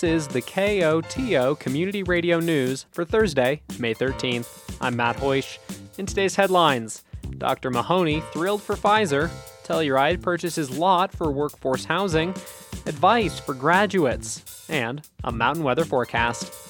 This is the KOTO Community Radio News for Thursday, May 13th. I'm Matt Hoish. In today's headlines, Dr. Mahoney thrilled for Pfizer, Telluride purchases lot for workforce housing, advice for graduates, and a mountain weather forecast.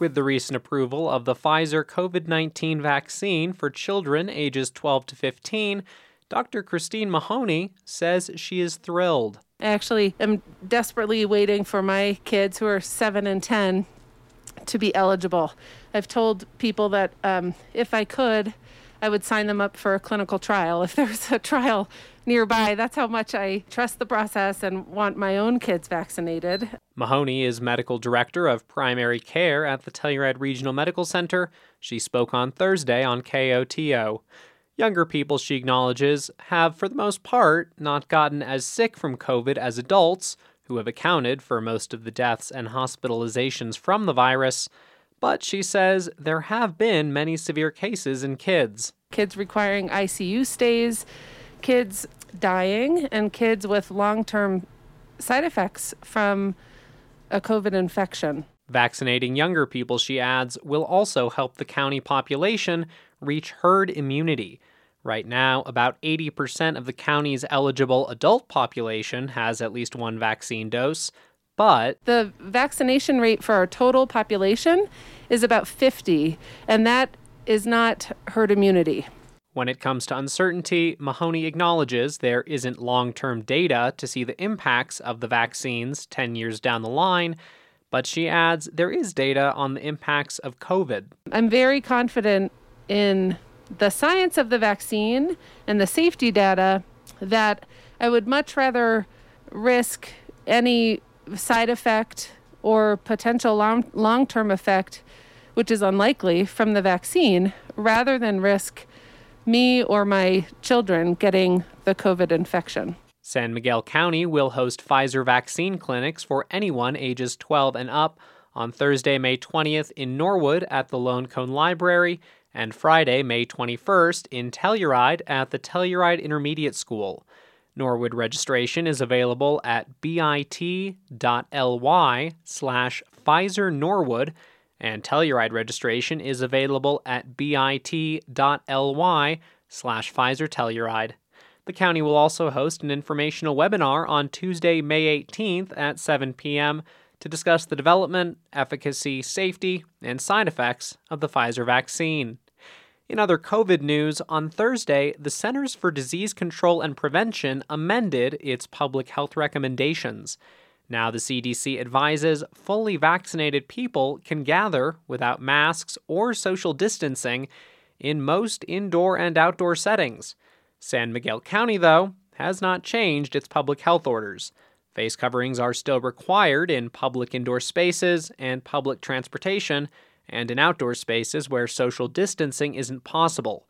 With the recent approval of the Pfizer COVID 19 vaccine for children ages 12 to 15, Dr. Christine Mahoney says she is thrilled. I actually am desperately waiting for my kids who are 7 and 10 to be eligible. I've told people that um, if I could, I would sign them up for a clinical trial if there's a trial nearby. That's how much I trust the process and want my own kids vaccinated. Mahoney is medical director of primary care at the Telluride Regional Medical Center. She spoke on Thursday on KOTO. Younger people, she acknowledges, have, for the most part, not gotten as sick from COVID as adults, who have accounted for most of the deaths and hospitalizations from the virus. But she says there have been many severe cases in kids. Kids requiring ICU stays, kids dying, and kids with long term side effects from a COVID infection. Vaccinating younger people, she adds, will also help the county population reach herd immunity. Right now, about 80% of the county's eligible adult population has at least one vaccine dose, but the vaccination rate for our total population is about 50, and that is not herd immunity. When it comes to uncertainty, Mahoney acknowledges there isn't long term data to see the impacts of the vaccines 10 years down the line, but she adds there is data on the impacts of COVID. I'm very confident in the science of the vaccine and the safety data that I would much rather risk any side effect or potential long term effect, which is unlikely from the vaccine, rather than risk me or my children getting the COVID infection. San Miguel County will host Pfizer vaccine clinics for anyone ages 12 and up on Thursday, May 20th in Norwood at the Lone Cone Library and Friday, May 21st in Telluride at the Telluride Intermediate School. Norwood registration is available at bit.ly slash Pfizer Norwood, and Telluride registration is available at bit.ly slash Pfizer Telluride. The county will also host an informational webinar on Tuesday, May 18th at 7 p.m. to discuss the development, efficacy, safety, and side effects of the Pfizer vaccine. In other COVID news, on Thursday, the Centers for Disease Control and Prevention amended its public health recommendations. Now, the CDC advises fully vaccinated people can gather without masks or social distancing in most indoor and outdoor settings. San Miguel County, though, has not changed its public health orders. Face coverings are still required in public indoor spaces and public transportation and in outdoor spaces where social distancing isn't possible.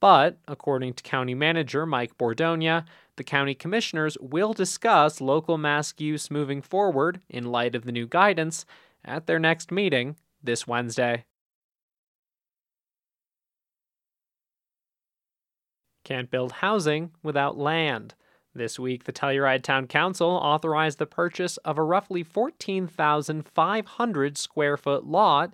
But, according to County Manager Mike Bordogna, the county commissioners will discuss local mask use moving forward in light of the new guidance at their next meeting this Wednesday. Can't build housing without land. This week, the Telluride Town Council authorized the purchase of a roughly 14,500 square foot lot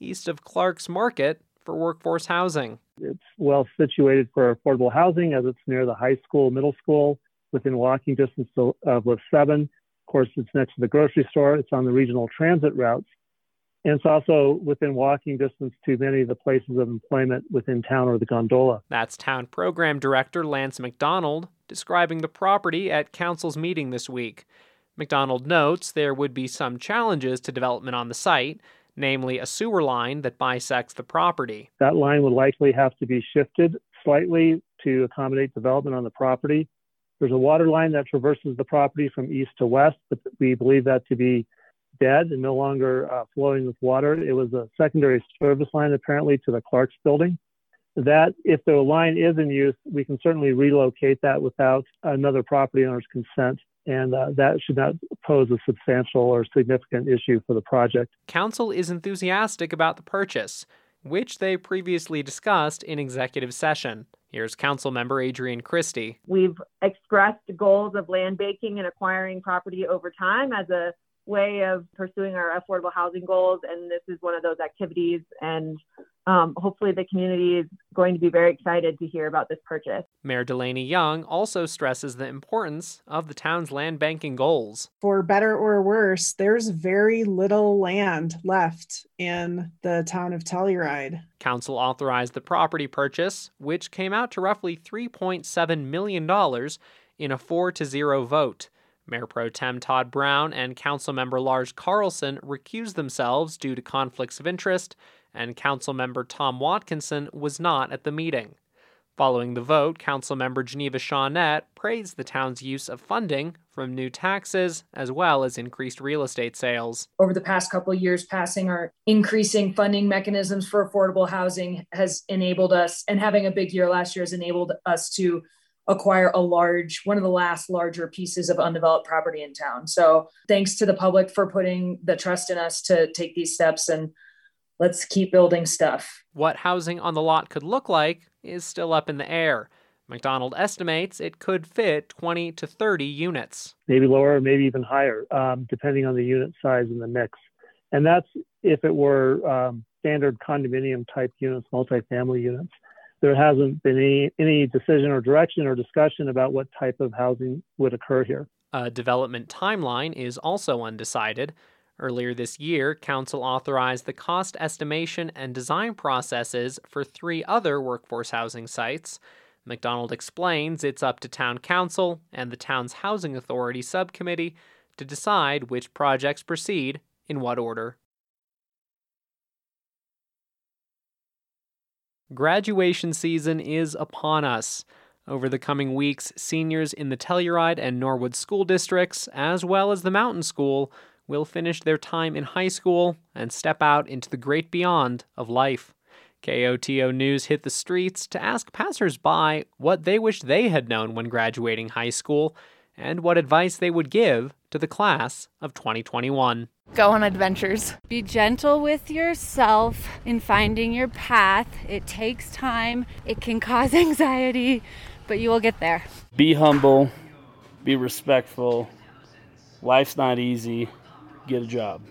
east of Clark's Market for workforce housing. It's well situated for affordable housing as it's near the high school, middle school, within walking distance of Lift 7. Of course, it's next to the grocery store. It's on the regional transit routes. And it's also within walking distance to many of the places of employment within town or the gondola. That's Town Program Director Lance McDonald describing the property at Council's meeting this week. McDonald notes there would be some challenges to development on the site, namely a sewer line that bisects the property. That line would likely have to be shifted slightly to accommodate development on the property. There's a water line that traverses the property from east to west, but we believe that to be dead and no longer uh, flowing with water. It was a secondary service line apparently to the Clark's building. That, if the line is in use, we can certainly relocate that without another property owner's consent and uh, that should not pose a substantial or significant issue for the project. Council is enthusiastic about the purchase. which they previously discussed in executive session. Here's Councilmember Adrienne Christy. We've expressed goals of land banking and acquiring property over time as a way of pursuing our affordable housing goals, and this is one of those activities. And um, hopefully, the community is going to be very excited to hear about this purchase. Mayor DeLanie Young also stresses the importance of the town's land banking goals. For better or worse, there's very little land left in the town of Telluride. Council authorized the property purchase, which came out to roughly $3.7 million in a 4 to 0 vote. Mayor Pro Tem Todd Brown and Councilmember Lars Carlson recused themselves due to conflicts of interest, and Councilmember Tom Watkinson was not at the meeting. Following the vote, Councilmember Geneva Shaunette praised the town's use of funding from new taxes as well as increased real estate sales. Over the past couple years, passing our increasing funding mechanisms for affordable housing has enabled us, and having a big year last year has enabled us to acquire a large, one of the last larger pieces of undeveloped property in town. So thanks to the public for putting the trust in us to take these steps and let's keep building stuff. What housing on the lot could look like is still up in the air. McDonald estimates it could fit 20 to 30 units. Maybe lower, maybe even higher, um, depending on the unit size and the mix. And that's if it were um, standard condominium type units, multifamily units there hasn't been any, any decision or direction or discussion about what type of housing would occur here. A development timeline is also undecided. Earlier this year, Council authorized the cost estimation and design processes for three other workforce housing sites. McDonald explains it's up to Town Council and the town's Housing Authority subcommittee to decide which projects proceed in what order. Graduation season is upon us. Over the coming weeks, seniors in the Telluride and Norwood school districts, as well as the Mountain School, will finish their time in high school and step out into the great beyond of life. KOTO News hit the streets to ask passersby what they wish they had known when graduating high school and what advice they would give to the class of 2021. Go on adventures. Be gentle with yourself in finding your path. It takes time, it can cause anxiety, but you will get there. Be humble, be respectful. Life's not easy. Get a job.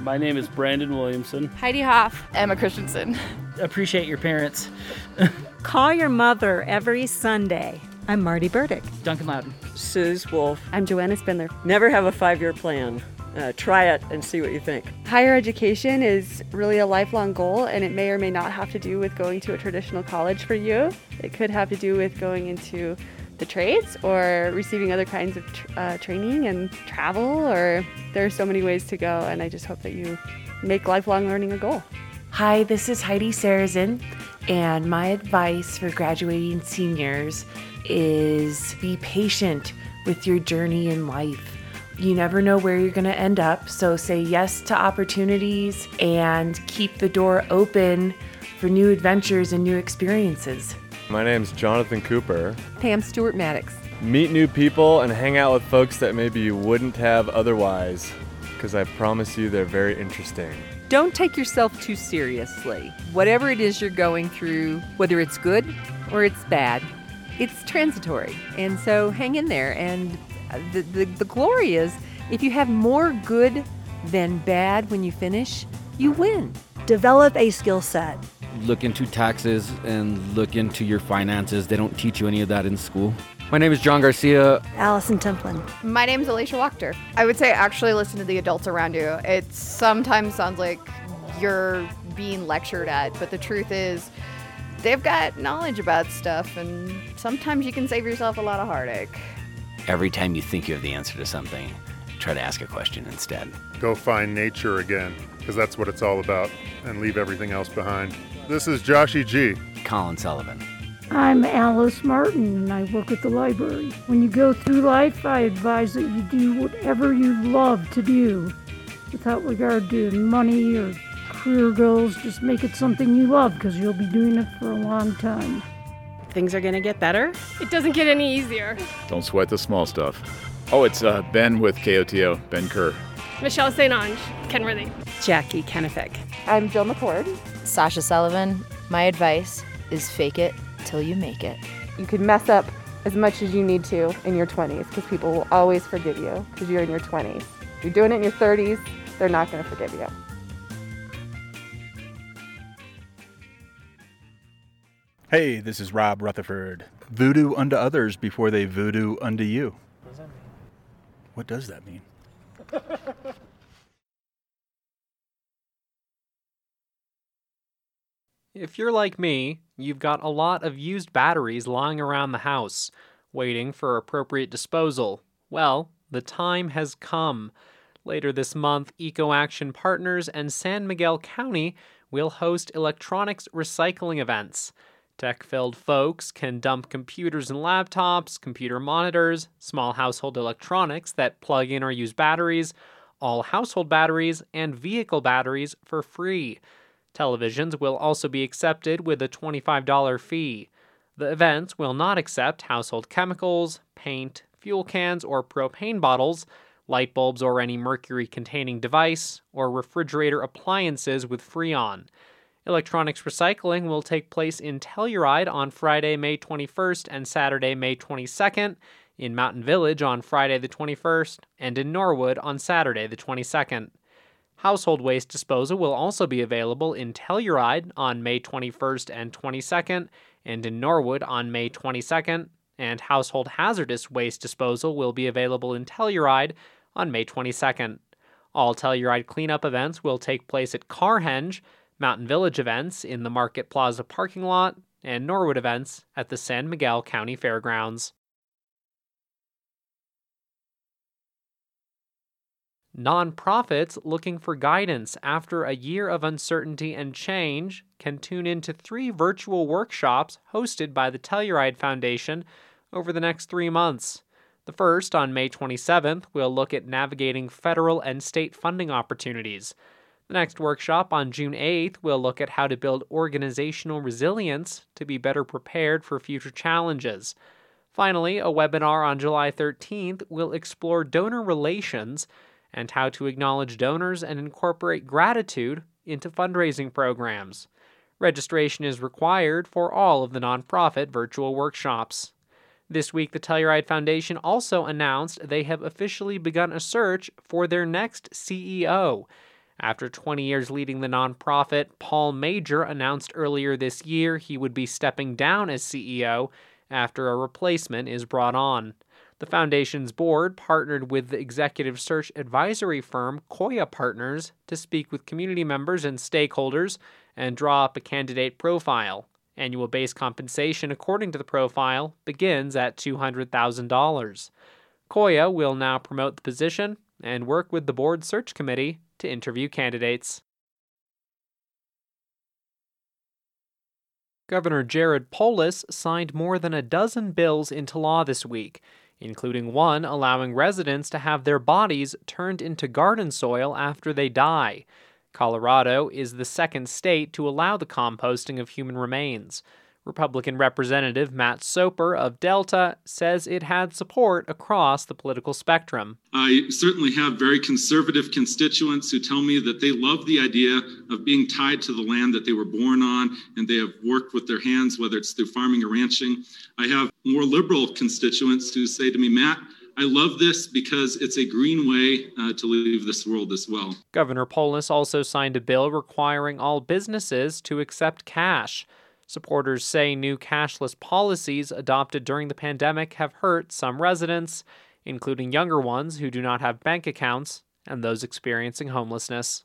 My name is Brandon Williamson. Heidi Hoff. Emma Christensen. Appreciate your parents. Call your mother every Sunday. I'm Marty Burdick. Duncan Loudon. Suze Wolf. I'm Joanna Spindler. Never have a five year plan. Uh, try it and see what you think. Higher education is really a lifelong goal, and it may or may not have to do with going to a traditional college for you. It could have to do with going into the trades or receiving other kinds of tr- uh, training and travel, or there are so many ways to go, and I just hope that you make lifelong learning a goal. Hi, this is Heidi Sarazin, and my advice for graduating seniors is be patient with your journey in life. You never know where you're going to end up, so say yes to opportunities and keep the door open for new adventures and new experiences. My name's Jonathan Cooper. Hey, I'm Stuart Maddox. Meet new people and hang out with folks that maybe you wouldn't have otherwise, because I promise you they're very interesting. Don't take yourself too seriously. Whatever it is you're going through, whether it's good or it's bad, it's transitory. And so hang in there. And the, the, the glory is if you have more good than bad when you finish, you win. Develop a skill set. Look into taxes and look into your finances. They don't teach you any of that in school. My name is John Garcia. Allison Templin. My name is Alicia Wachter. I would say actually listen to the adults around you. It sometimes sounds like you're being lectured at, but the truth is, they've got knowledge about stuff, and sometimes you can save yourself a lot of heartache. Every time you think you have the answer to something, try to ask a question instead. Go find nature again, because that's what it's all about, and leave everything else behind. This is Joshy G. Colin Sullivan. I'm Alice Martin, and I work at the library. When you go through life, I advise that you do whatever you love to do without regard to money or career goals. Just make it something you love because you'll be doing it for a long time. Things are going to get better. It doesn't get any easier. Don't sweat the small stuff. Oh, it's uh, Ben with KOTO, Ben Kerr. Michelle St. Ange, Kenworthy. Jackie Kennefic. I'm Jill McCord. Sasha Sullivan. My advice is fake it till you make it. You can mess up as much as you need to in your 20s because people will always forgive you because you're in your 20s. If you're doing it in your 30s, they're not going to forgive you. Hey, this is Rob Rutherford. Voodoo unto others before they voodoo unto you. What does that mean? If you're like me, you've got a lot of used batteries lying around the house, waiting for appropriate disposal. Well, the time has come. Later this month, Eco Action Partners and San Miguel County will host electronics recycling events. Tech filled folks can dump computers and laptops, computer monitors, small household electronics that plug in or use batteries, all household batteries, and vehicle batteries for free. Televisions will also be accepted with a $25 fee. The events will not accept household chemicals, paint, fuel cans, or propane bottles, light bulbs or any mercury containing device, or refrigerator appliances with Freon. Electronics recycling will take place in Telluride on Friday, May 21st and Saturday, May 22nd, in Mountain Village on Friday the 21st, and in Norwood on Saturday the 22nd. Household waste disposal will also be available in Telluride on May 21st and 22nd, and in Norwood on May 22nd, and household hazardous waste disposal will be available in Telluride on May 22nd. All Telluride cleanup events will take place at Carhenge, Mountain Village events in the Market Plaza parking lot, and Norwood events at the San Miguel County Fairgrounds. Nonprofits looking for guidance after a year of uncertainty and change can tune into three virtual workshops hosted by the Telluride Foundation over the next three months. The first, on May 27th, will look at navigating federal and state funding opportunities. The next workshop on June 8th will look at how to build organizational resilience to be better prepared for future challenges. Finally, a webinar on July 13th will explore donor relations and how to acknowledge donors and incorporate gratitude into fundraising programs. Registration is required for all of the nonprofit virtual workshops. This week, the Telluride Foundation also announced they have officially begun a search for their next CEO. After 20 years leading the nonprofit, Paul Major announced earlier this year he would be stepping down as CEO after a replacement is brought on. The foundation's board partnered with the executive search advisory firm Koya Partners to speak with community members and stakeholders and draw up a candidate profile. Annual base compensation, according to the profile, begins at $200,000. Koya will now promote the position and work with the board search committee to interview candidates. Governor Jared Polis signed more than a dozen bills into law this week, including one allowing residents to have their bodies turned into garden soil after they die. Colorado is the second state to allow the composting of human remains. Republican Representative Matt Soper of Delta says it had support across the political spectrum. I certainly have very conservative constituents who tell me that they love the idea of being tied to the land that they were born on and they have worked with their hands, whether it's through farming or ranching. I have more liberal constituents who say to me, Matt, I love this because it's a green way uh, to leave this world as well. Governor Polis also signed a bill requiring all businesses to accept cash. Supporters say new cashless policies adopted during the pandemic have hurt some residents, including younger ones who do not have bank accounts and those experiencing homelessness.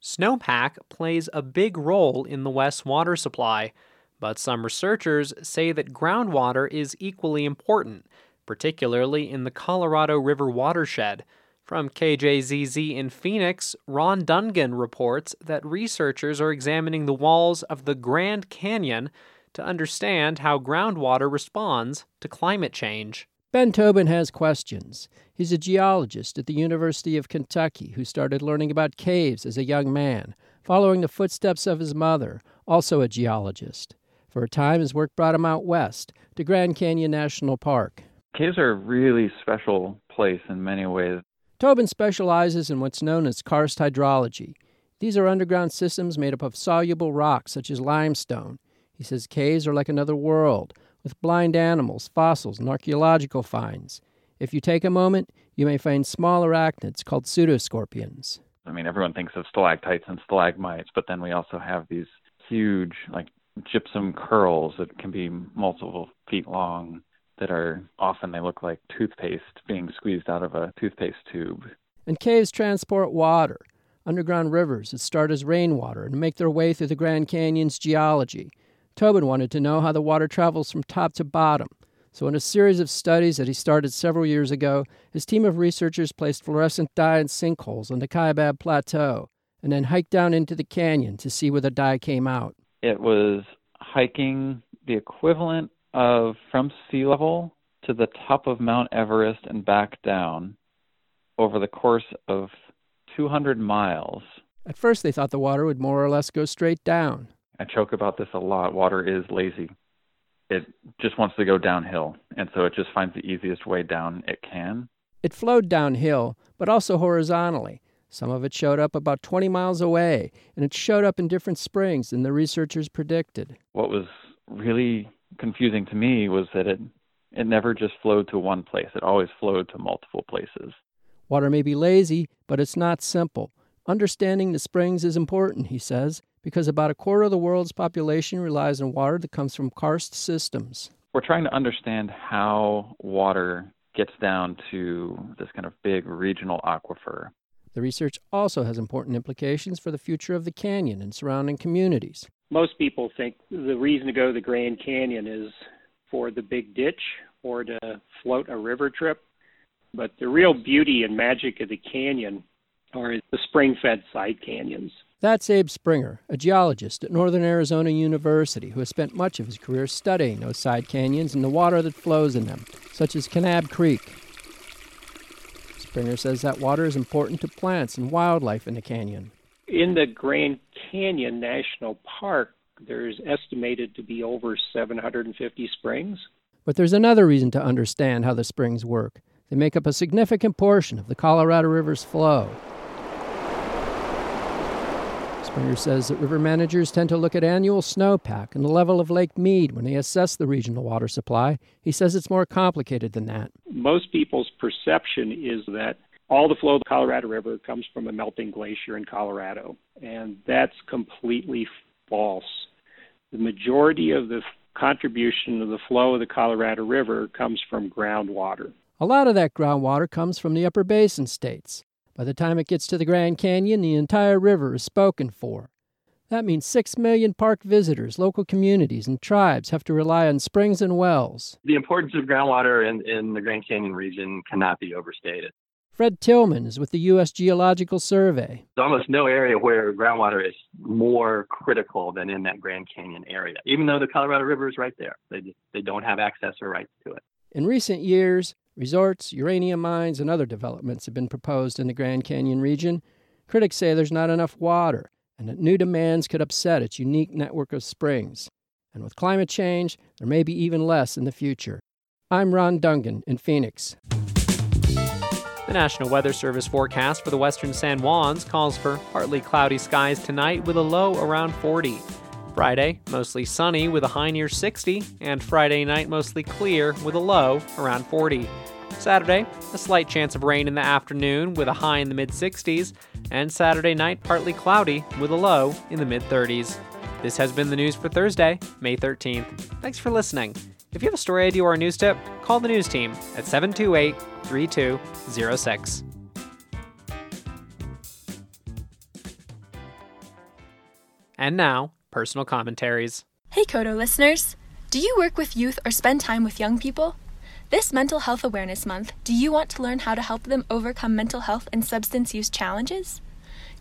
Snowpack plays a big role in the West's water supply, but some researchers say that groundwater is equally important, particularly in the Colorado River watershed. From KJZZ in Phoenix, Ron Dungan reports that researchers are examining the walls of the Grand Canyon to understand how groundwater responds to climate change. Ben Tobin has questions. He's a geologist at the University of Kentucky who started learning about caves as a young man, following the footsteps of his mother, also a geologist. For a time, his work brought him out west to Grand Canyon National Park. Caves are a really special place in many ways. Tobin specializes in what's known as karst hydrology. These are underground systems made up of soluble rocks such as limestone. He says caves are like another world, with blind animals, fossils, and archaeological finds. If you take a moment, you may find small arachnids called pseudoscorpions. I mean, everyone thinks of stalactites and stalagmites, but then we also have these huge, like gypsum curls that can be multiple feet long that are often they look like toothpaste being squeezed out of a toothpaste tube. And caves transport water. Underground rivers that start as rainwater and make their way through the Grand Canyon's geology. Tobin wanted to know how the water travels from top to bottom. So, in a series of studies that he started several years ago, his team of researchers placed fluorescent dye in sinkholes on the Kaibab Plateau and then hiked down into the canyon to see where the dye came out. It was hiking the equivalent of from sea level to the top of Mount Everest and back down over the course of 200 miles. At first, they thought the water would more or less go straight down. I joke about this a lot. Water is lazy. It just wants to go downhill, and so it just finds the easiest way down it can. It flowed downhill, but also horizontally. Some of it showed up about 20 miles away, and it showed up in different springs than the researchers predicted. What was really confusing to me was that it it never just flowed to one place. It always flowed to multiple places. Water may be lazy, but it's not simple. Understanding the springs is important, he says, because about a quarter of the world's population relies on water that comes from karst systems. We're trying to understand how water gets down to this kind of big regional aquifer. The research also has important implications for the future of the canyon and surrounding communities. Most people think the reason to go to the Grand Canyon is for the big ditch or to float a river trip. But the real beauty and magic of the canyon are the spring fed side canyons. That's Abe Springer, a geologist at Northern Arizona University who has spent much of his career studying those side canyons and the water that flows in them, such as Kanab Creek. Springer says that water is important to plants and wildlife in the canyon. In the Grand Canyon National Park, there's estimated to be over 750 springs. But there's another reason to understand how the springs work. They make up a significant portion of the Colorado River's flow. Springer says that river managers tend to look at annual snowpack and the level of Lake Mead when they assess the regional water supply. He says it's more complicated than that. Most people's perception is that all the flow of the Colorado River comes from a melting glacier in Colorado, and that's completely false. The majority of the contribution of the flow of the Colorado River comes from groundwater. A lot of that groundwater comes from the upper basin states. By the time it gets to the Grand Canyon, the entire river is spoken for. That means six million park visitors, local communities, and tribes have to rely on springs and wells. The importance of groundwater in, in the Grand Canyon region cannot be overstated. Fred Tillman is with the U.S. Geological Survey. There's almost no area where groundwater is more critical than in that Grand Canyon area, even though the Colorado River is right there. They, just, they don't have access or rights to it. In recent years, resorts, uranium mines, and other developments have been proposed in the Grand Canyon region. Critics say there's not enough water and that new demands could upset its unique network of springs. And with climate change, there may be even less in the future. I'm Ron Dungan in Phoenix. The National Weather Service forecast for the western San Juans calls for partly cloudy skies tonight with a low around 40. Friday, mostly sunny with a high near 60, and Friday night mostly clear with a low around 40. Saturday, a slight chance of rain in the afternoon with a high in the mid 60s, and Saturday night partly cloudy with a low in the mid 30s. This has been the news for Thursday, May 13th. Thanks for listening. If you have a story idea or a news tip, call the news team at 728 3206. And now, personal commentaries. Hey, KOTO listeners! Do you work with youth or spend time with young people? This Mental Health Awareness Month, do you want to learn how to help them overcome mental health and substance use challenges?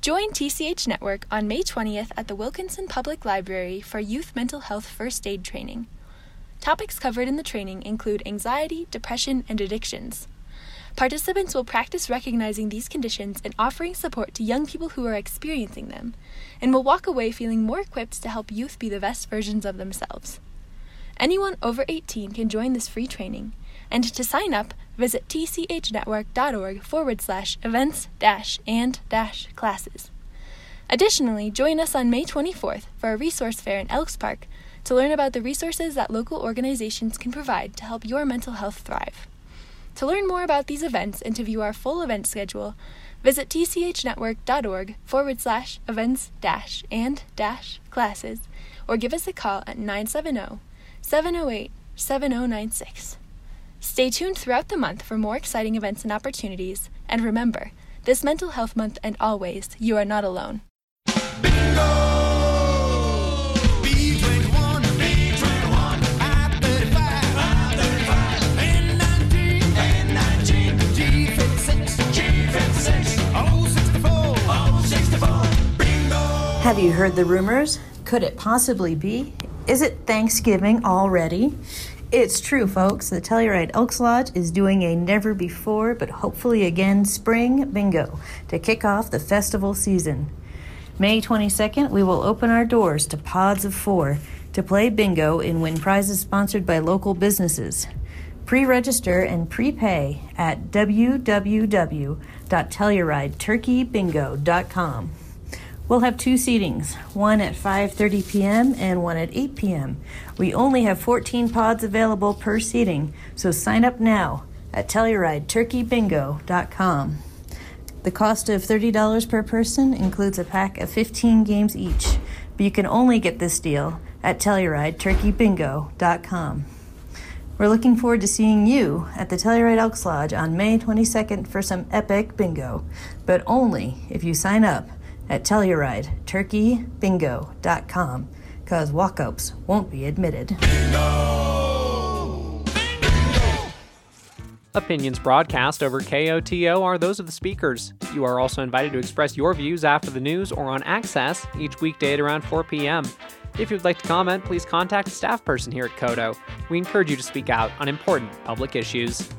Join TCH Network on May 20th at the Wilkinson Public Library for Youth Mental Health First Aid Training. Topics covered in the training include anxiety, depression, and addictions. Participants will practice recognizing these conditions and offering support to young people who are experiencing them, and will walk away feeling more equipped to help youth be the best versions of themselves. Anyone over 18 can join this free training. And to sign up, visit tchnetwork.org forward slash events dash and dash classes. Additionally, join us on May 24th for a resource fair in Elks Park to learn about the resources that local organizations can provide to help your mental health thrive. To learn more about these events and to view our full event schedule, visit tchnetwork.org forward slash events dash and dash classes or give us a call at 970 708 7096. Stay tuned throughout the month for more exciting events and opportunities, and remember, this Mental Health Month and always, you are not alone. Have you heard the rumors? Could it possibly be? Is it Thanksgiving already? It's true, folks. The Telluride Elks Lodge is doing a never before, but hopefully again, spring bingo to kick off the festival season. May 22nd, we will open our doors to pods of four to play bingo and win prizes sponsored by local businesses. Pre register and prepay at www.tellurideturkeybingo.com. We'll have two seatings, one at 5:30 p.m. and one at 8 p.m. We only have 14 pods available per seating, so sign up now at tellurideturkeybingo.com. The cost of $30 per person includes a pack of 15 games each, but you can only get this deal at tellurideturkeybingo.com. We're looking forward to seeing you at the Telluride Elks Lodge on May 22nd for some epic bingo, but only if you sign up at tellurideturkeybingo.com because walk-ups won't be admitted. Opinions broadcast over KOTO are those of the speakers. You are also invited to express your views after the news or on Access each weekday at around 4 p.m. If you'd like to comment, please contact a staff person here at KOTO. We encourage you to speak out on important public issues.